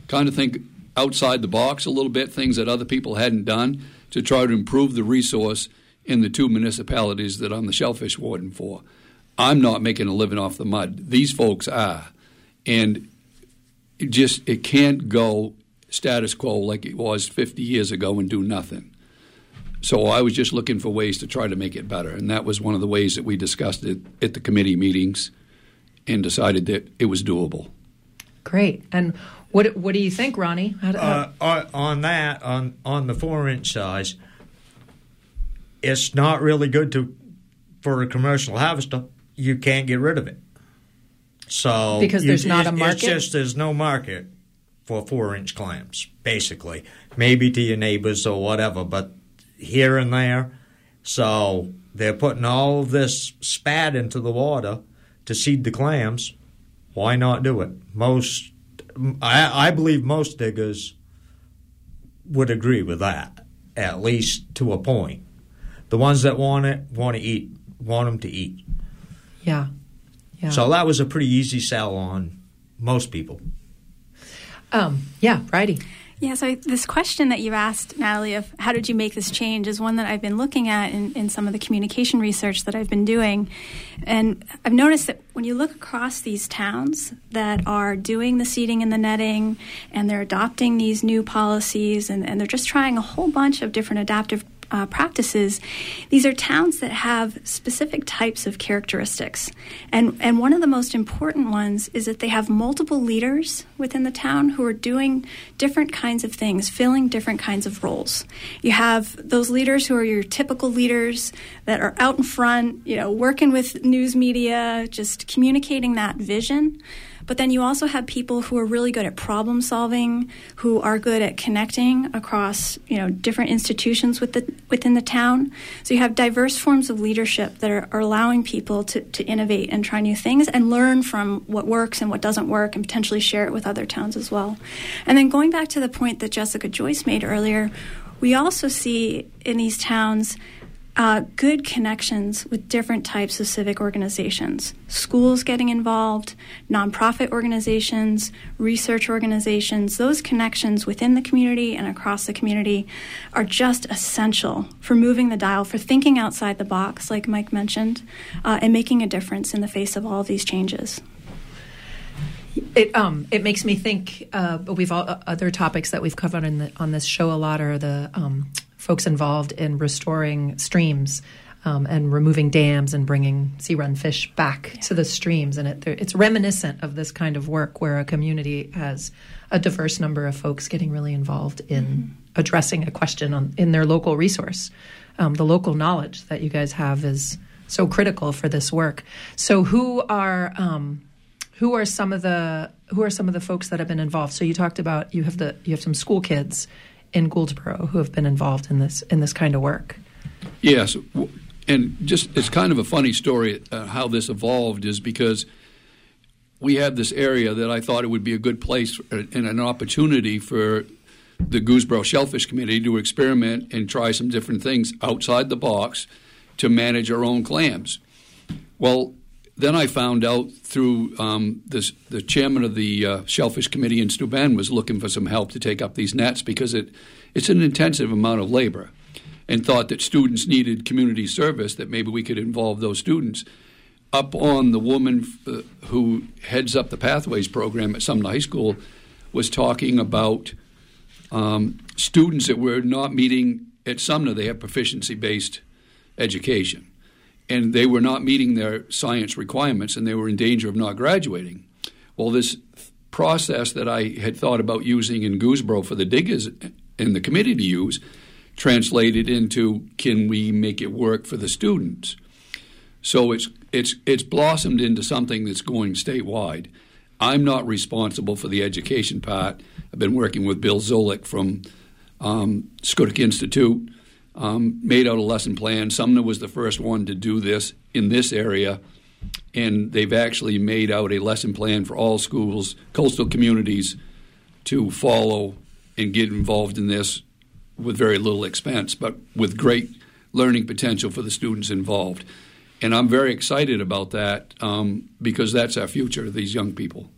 kind of think outside the box a little bit, things that other people hadn't done to try to improve the resource in the two municipalities that I'm the shellfish warden for. I'm not making a living off the mud. These folks are, and it just it can't go status quo like it was 50 years ago and do nothing. So I was just looking for ways to try to make it better, and that was one of the ways that we discussed it at the committee meetings, and decided that it was doable. Great. And what what do you think, Ronnie? How, how- Uh, on- on that, on on the four inch size, it's not really good to for a commercial harvester, you can't get rid of it. So Because you- there's not a market? It's just there's no market for four inch clams, basically. Maybe to your neighbors or whatever, but here and there. So they're putting all of this spat into the water to seed the clams. Why not do it? Most, I, I believe most diggers would agree with that, at least to a point. The ones that want it want to eat, want them to eat. Yeah. Yeah. So that was a pretty easy sell on most people. um, yeah, righty. Yeah, so this question that you asked, Natalie, of how did you make this change is one that I've been looking at in, in some of the communication research that I've been doing. And I've noticed that when you look across these towns that are doing the seeding and the netting and they're adopting these new policies and, and they're just trying a whole bunch of different adaptive uh, practices, these are towns that have specific types of characteristics. And, and one of the most important ones is that they have multiple leaders within the town who are doing different kinds of things, filling different kinds of roles. You have those leaders who are your typical leaders that are out in front, you know, working with news media, just communicating that vision. But then you also have people who are really good at problem solving, who are good at connecting across you know different institutions with the, within the town. So you have diverse forms of leadership that are, are allowing people to, to innovate and try new things and learn from what works and what doesn't work and potentially share it with other towns as well. And then going back to the point that Jessica Joyce made earlier, we also see in these towns uh, good connections with different types of civic organizations. Schools getting involved, nonprofit organizations, research organizations, those connections within the community and across the community are just essential for moving the dial, for thinking outside the box, like Mike mentioned, uh, and making a difference in the face of all of these changes. It um it makes me think. Uh, we've all uh, other topics that we've covered in the, on this show a lot are the um, folks involved in restoring streams. Um, and removing dams and bringing sea run fish back to the streams. And it, it's reminiscent of this kind of work where a community has a diverse number of folks getting really involved in addressing a question on, in their local resource. Um, the local knowledge that you guys have is so critical for this work. So, who are um, who are some of the who are some of the folks that have been involved? So you talked about you have the you have some school kids in Gouldsboro who have been involved in this in this kind of work. Yes, and just it's kind of a funny story uh, how this evolved is because we had this area that I thought it would be a good place and an opportunity for the Gouldsboro Shellfish Committee to experiment and try some different things outside the box to manage our own clams. Well, then I found out through um, this, the chairman of the uh, Shellfish Committee in Steuben was looking for some help to take up these nets because it, it's an intensive amount of labor and thought that students needed community service, that maybe we could involve those students. Up on the woman uh, who heads up the Pathways program at Sumner High School was talking about um, students that were not meeting at Sumner. They have proficiency based education, and they were not meeting their science requirements, and they were in danger of not graduating. Well, this process that I had thought about using in Gouldsboro for the diggers and the committee to use translated into can we make it work for the students? So it's it's it's blossomed into something that's going statewide. I'm not responsible for the education part. I've been working with Bill Zoellick from um, Institute, um, made out a lesson plan. Sumner was the first one to do this in this area, and they've actually made out a lesson plan for all schools, coastal communities, to follow and get involved in this with very little expense, but with great learning potential for the students involved. And I'm very excited about that um, because that's our future, these young people.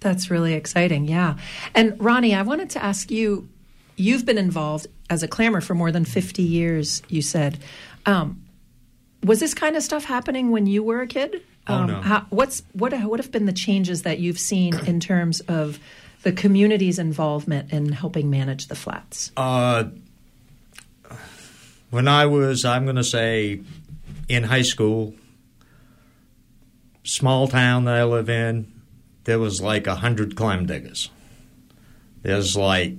That's really exciting, yeah. And Ronnie, I wanted to ask you you've been involved as a clammer for more than 50 years, you said. Um, was this kind of stuff happening when you were a kid? Oh, um, no. how, what's what what have been the changes that you've seen in terms of the community's involvement in helping manage the flats? Uh, when I was, I'm going to say, in high school, small town that I live in, there was like a hundred clam diggers. There's like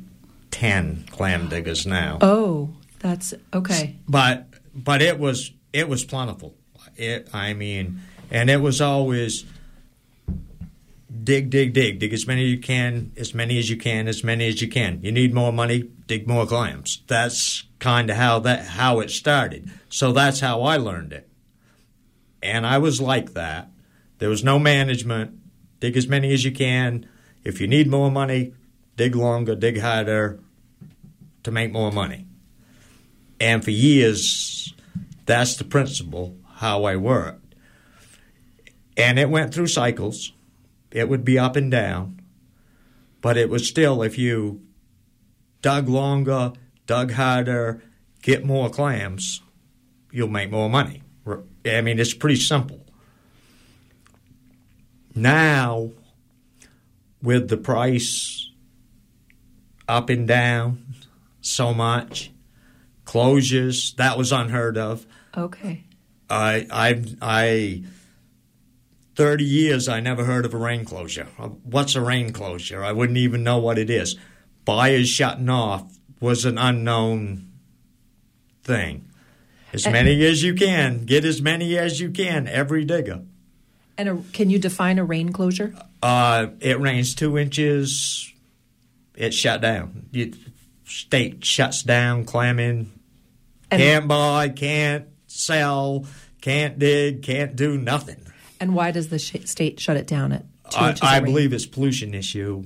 ten clam diggers now. Oh, that's okay. But but it was it was plentiful. It, I mean, and it was always dig, dig, dig, dig as many as you can, as many as you can, as many as you can. You need more money, dig more clams. That's kind of how that how it started. So that's how I learned it, and I was like that. There was no management. Dig as many as you can. If you need more money, dig longer, dig harder to make more money. And for years, that's the principle how I worked. And it went through cycles. It would be up and down. But it was still, if you dug longer, dug harder, get more clams, you'll make more money. I mean, it's pretty simple. Now, with the price up and down so much, closures that was unheard of. Okay. I I I. 30 years I never heard of a rain closure. What's a rain closure? I wouldn't even know what it is. Buyers shutting off was an unknown thing. As many as you can, get as many as you can every digger. And a, can you define a rain closure? Uh, it rains two inches, it shut down. You, state shuts down, clamming, And- can't buy, can't sell, can't dig, can't do nothing. And why does the sh- state shut it down at two I, I believe it's pollution issue.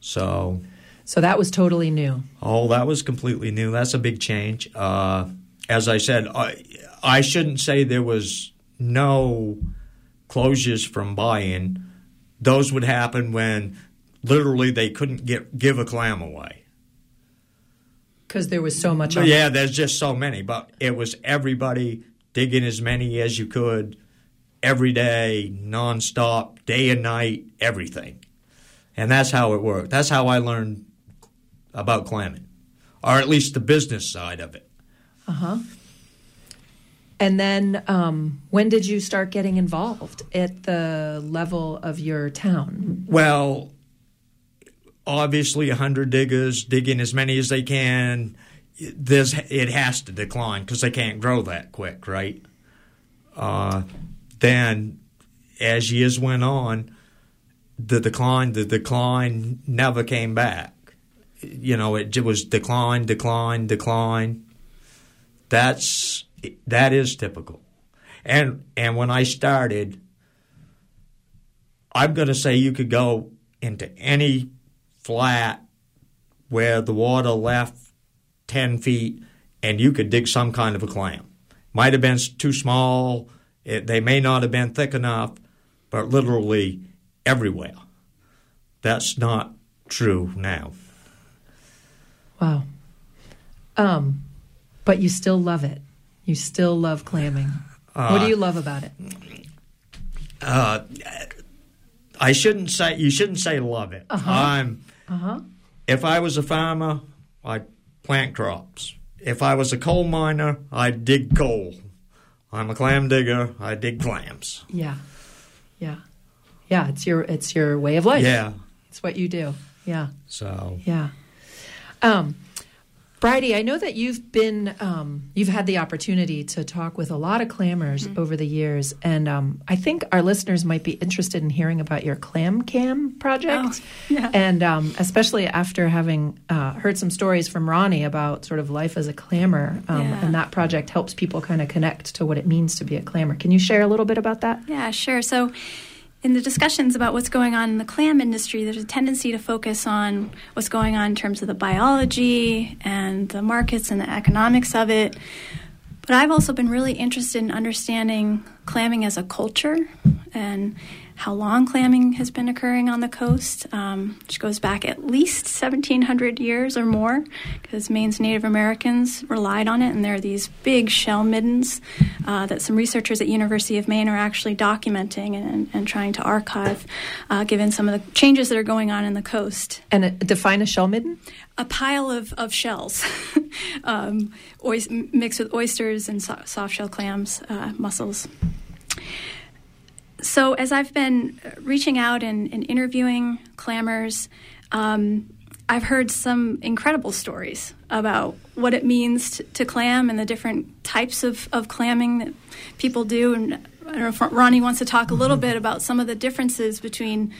So, So that was totally new. oh, that was completely new. That's a big change. Uh, as I said, I, I shouldn't say there was no closures from buy-in. Those would happen when literally they couldn't get give a clam away. Because there was so much. Yeah, there's just so many. But it was everybody digging as many as you could every day, nonstop, day and night, everything. And that's how it worked. That's how I learned about clamming, or at least the business side of it. Uh huh. And then, um, when did you start getting involved at the level of your town? Well, obviously, 100 diggers digging as many as they can. There's, it has to decline because they can't grow that quick, right? Uh, then, as years went on, the decline, the decline never came back. You know, it was decline, decline, decline. That's that is typical. And and when I started, I'm going to say you could go into any flat where the water left 10 feet and you could dig some kind of a clam. Might have been too small, it, they may not have been thick enough, but literally everywhere. That's not true now. Wow. Um, but you still love it. You still love clamming. what do you love about it? Uh, I shouldn't say you shouldn't say love it. Uh-huh. I'm Uh-huh. if I was a farmer, I'd plant crops. If I was a coal miner, I'd dig coal. I'm a clam digger. I dig clams. Yeah. Yeah. Yeah, it's your it's your way of life. Yeah. It's what you do. Yeah. So Yeah. Um, Bridie, I know that you've been um, you've had the opportunity to talk with a lot of clammers over the years, and um, I think our listeners might be interested in hearing about your Clam Cam project, yeah. and um, especially after having uh, heard some stories from Ronnie about sort of life as a clammer, um, Yeah. and that project helps people kind of connect to what it means to be a clammer. Can you share a little bit about that? Yeah, sure. So, in the discussions about what's going on in the clam industry, there's a tendency to focus on what's going on in terms of the biology and the markets and the economics of it. But I've also been really interested in understanding clamming as a culture and how long clamming has been occurring on the coast, um, which goes back at least 1,700 years or more, because Maine's Native Americans relied on it, and there are these big shell middens uh, that some researchers at University of Maine are actually documenting and, and trying to archive, uh, given some of the changes that are going on in the coast And uh, define a shell midden. a pile of, of shells um, oys- mixed with oysters and so- soft shell clams, uh, mussels. So, as I've been reaching out and, and interviewing clammers, um, I've heard some incredible stories about what it means to, to clam and the different types of, of clamming that people do. And I don't know if Ronnie wants to talk a little bit about some of the differences between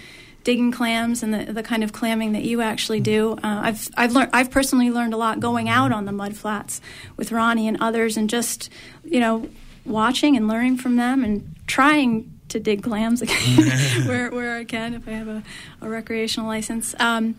digging clams and the, the kind of clamming that you actually do. Uh, I've I've learned I've personally learned a lot going out on the mud flats with Ronnie and others, and just you know watching and learning from them and trying to dig clams again where where I can if I have a, a recreational license. Um,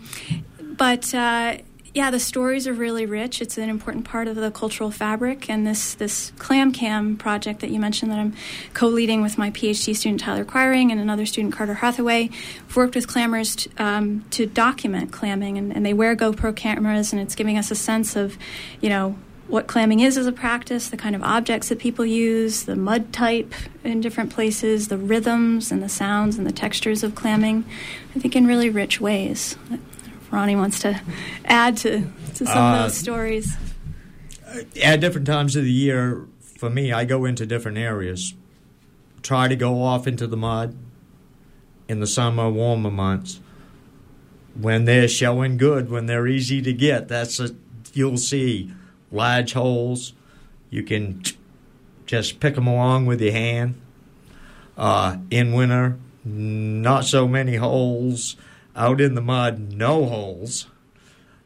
but uh, yeah, the stories are really rich. It's an important part of the cultural fabric. And this this Clam Cam project that you mentioned that I'm co-leading with my PhD student Tyler Quiring and another student Carter Hathaway, we've worked with clammers t- um, to document clamming, and, and they wear GoPro cameras, and it's giving us a sense of, you know, what clamming is as a practice, the kind of objects that people use, the mud type in different places, the rhythms and the sounds and the textures of clamming, I think in really rich ways. Ronnie wants to add to, to some uh, of those stories. At different times of the year, for me, I go into different areas. Try to go off into the mud in the summer, warmer months. When they're showing good, when they're easy to get, that's a, you'll see large holes. You can just pick them along with your hand. Uh, in winter, not so many holes out in the mud, no holes.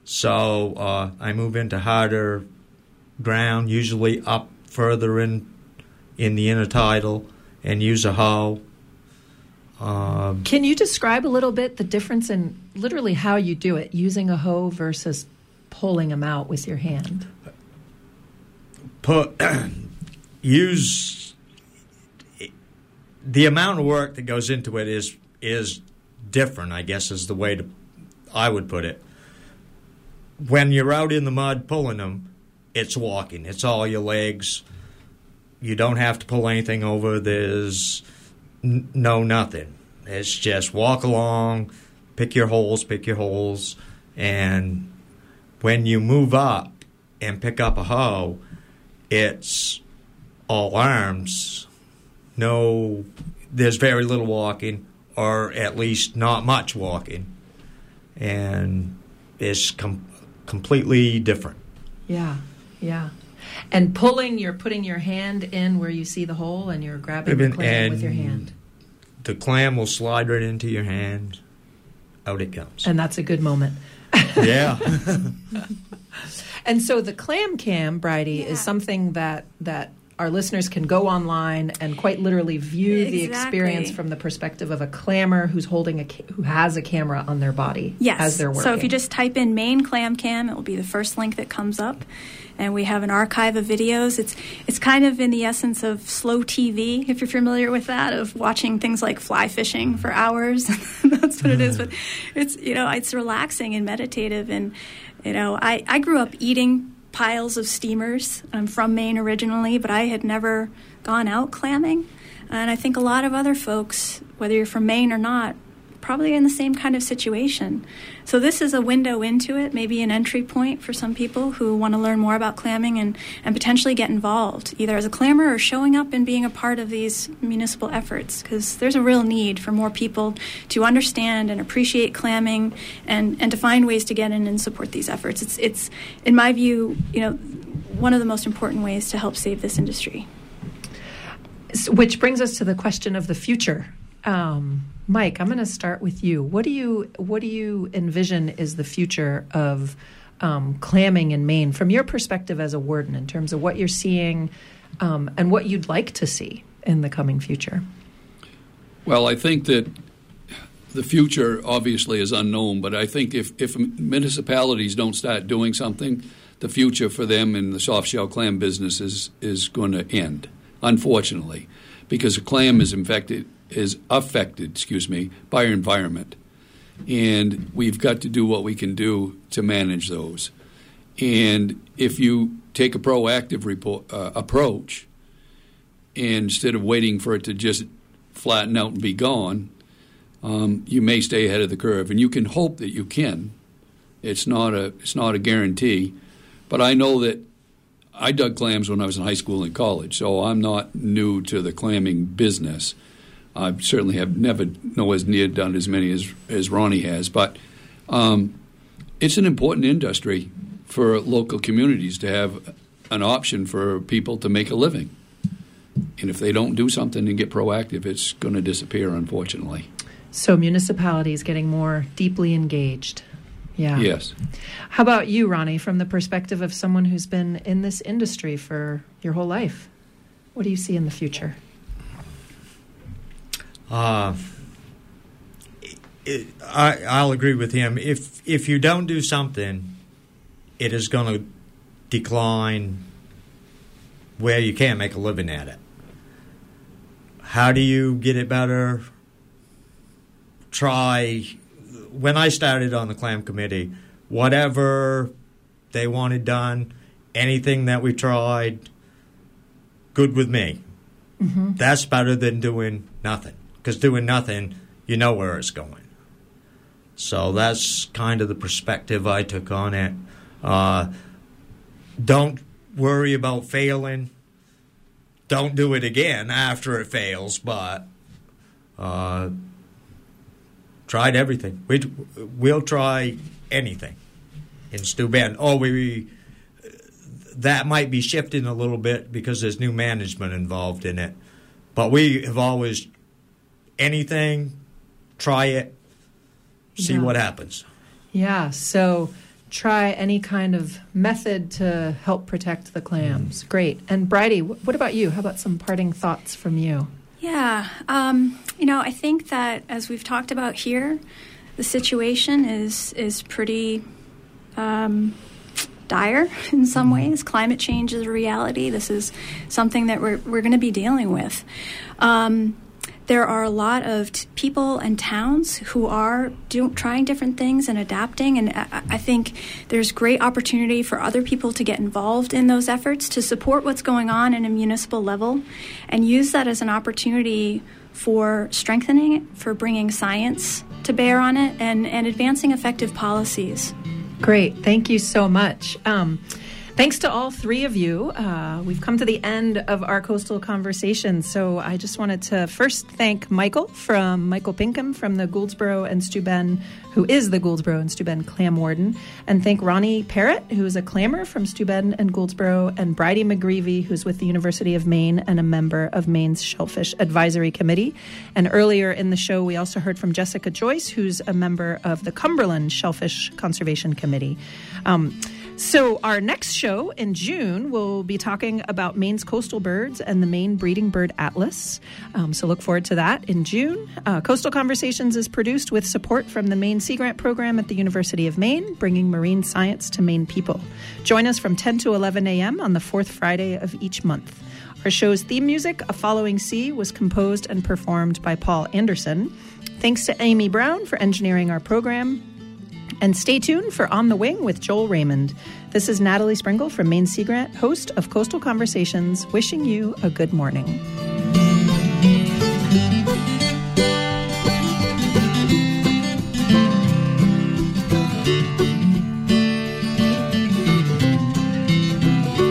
So uh, I move into harder ground, usually up further in in the intertidal, and use a hoe. Um, Can you describe a little bit the difference in literally how you do it, using a hoe versus pulling them out with your hand? Put use the amount of work that goes into it is is different, I guess is the way to I would put it. When you're out in the mud pulling them, it's walking. It's all your legs. You don't have to pull anything over. There's n- no nothing. It's just walk along, pick your holes, pick your holes, and when you move up and pick up a hoe, it's all arms. No, there's very little walking or at least not much walking, and it's com- completely different. Yeah, yeah. And pulling, you're putting your hand in where you see the hole, and you're grabbing the clam with your hand. The clam will slide right into your hand. Out it comes. And that's a good moment. yeah. and so the clam cam, Bridie, yeah. is something that that our listeners can go online and quite literally view exactly. the experience from the perspective of a clammer who's holding a who has a camera on their body yes. as they're working. So if you just type in Maine clam cam, it will be the first link that comes up. And we have an archive of videos. It's it's kind of in the essence of slow TV, if you're familiar with that, of watching things like fly fishing for hours. That's what it is. But mm-hmm. it's you know it's relaxing and meditative. And you know I I grew up eating piles of steamers. I'm from Maine originally, but I had never gone out clamming. And I think a lot of other folks, whether you're from Maine or not, probably in the same kind of situation. So this is a window into it, maybe an entry point for some people who want to learn more about clamming and, and potentially get involved, either as a clammer or showing up and being a part of these municipal efforts, because there's a real need for more people to understand and appreciate clamming and, and to find ways to get in and support these efforts. It's, it's, in my view, you know, one of the most important ways to help save this industry. Which brings us to the question of the future. Um, Mike, I'm going to start with you. What do you what do you envision is the future of um, clamming in Maine from your perspective as a warden in terms of what you're seeing um, and what you'd like to see in the coming future? Well, I think that the future obviously is unknown, but I think if, if municipalities don't start doing something, the future for them in the soft shell clam business is, is going to end, unfortunately, because a clam is infected is affected, excuse me, by our environment. And we've got to do what we can do to manage those. And if you take a proactive report, uh, approach, instead of waiting for it to just flatten out and be gone, um, you may stay ahead of the curve. And you can hope that you can. It's not a it's not a guarantee, but I know that I dug clams when I was in high school and college, so I'm not new to the clamming business. I certainly have never nowhere near done as many as as Ronnie has, but um, it's an important industry for local communities to have an option for people to make a living. And if they don't do something and get proactive, it's going to disappear, unfortunately. So municipalities getting more deeply engaged. Yeah. Yes. How about you, Ronnie, from the perspective of someone who's been in this industry for your whole life? What do you see in the future? Uh, it, I, I'll agree with him. If if you don't do something, it is going to decline where you can't make a living at it. How do you get it better? Try. When I started on the clam committee, whatever they wanted done, anything that we tried, good with me. Mm-hmm. That's better than doing nothing. Because doing nothing, you know where it's going. So that's kind of the perspective I took on it. Uh, don't worry about failing. Don't do it again after it fails, but uh, tried everything. We we'll try anything in Steuben. Oh, we that might be shifting a little bit because there's new management involved in it, but we have always anything, try it, see Yeah. what happens. Yeah. So try any kind of method to help protect the clams. Great. And Bridie, what about you? How about some parting thoughts from you? Yeah, um, you know, I think that as we've talked about here, the situation is is pretty um, dire in some ways. Climate change is a reality. This is something that we're we're going to be dealing with. Um, there are a lot of t- people and towns who are do- trying different things and adapting, and I-, I think there's great opportunity for other people to get involved in those efforts to support what's going on in a municipal level, and use that as an opportunity for strengthening it, for bringing science to bear on it, and, and advancing effective policies. Great. Thank you so much. Um, thanks to all three of you. Uh, we've come to the end of our coastal conversation. So I just wanted to first thank Michael from Michael Pinkham from the Gouldsboro and Steuben, who is the Gouldsboro and Steuben clam warden, and thank Ronnie Parrott, who is a clammer from Steuben and Gouldsboro, and Bridie McGreavy, who's with the University of Maine and a member of Maine's Shellfish Advisory Committee. And earlier in the show, we also heard from Jessica Joyce, who's a member of the Cumberland Shellfish Conservation Committee. Um, so, our next show in June, we'll be talking about Maine's coastal birds and the Maine Breeding Bird Atlas. Um, so, look forward to that in June. Uh, coastal Conversations is produced with support from the Maine Sea Grant Program at the University of Maine, bringing marine science to Maine people. Join us from 10 to 11 a.m. on the fourth Friday of each month. Our show's theme music, A Following Sea, was composed and performed by Paul Anderson. Thanks to Amy Brown for engineering our program. And stay tuned for On the Wing with Joel Raymond. This is Natalie Springuel from Maine Sea Grant, host of Coastal Conversations, wishing you a good morning.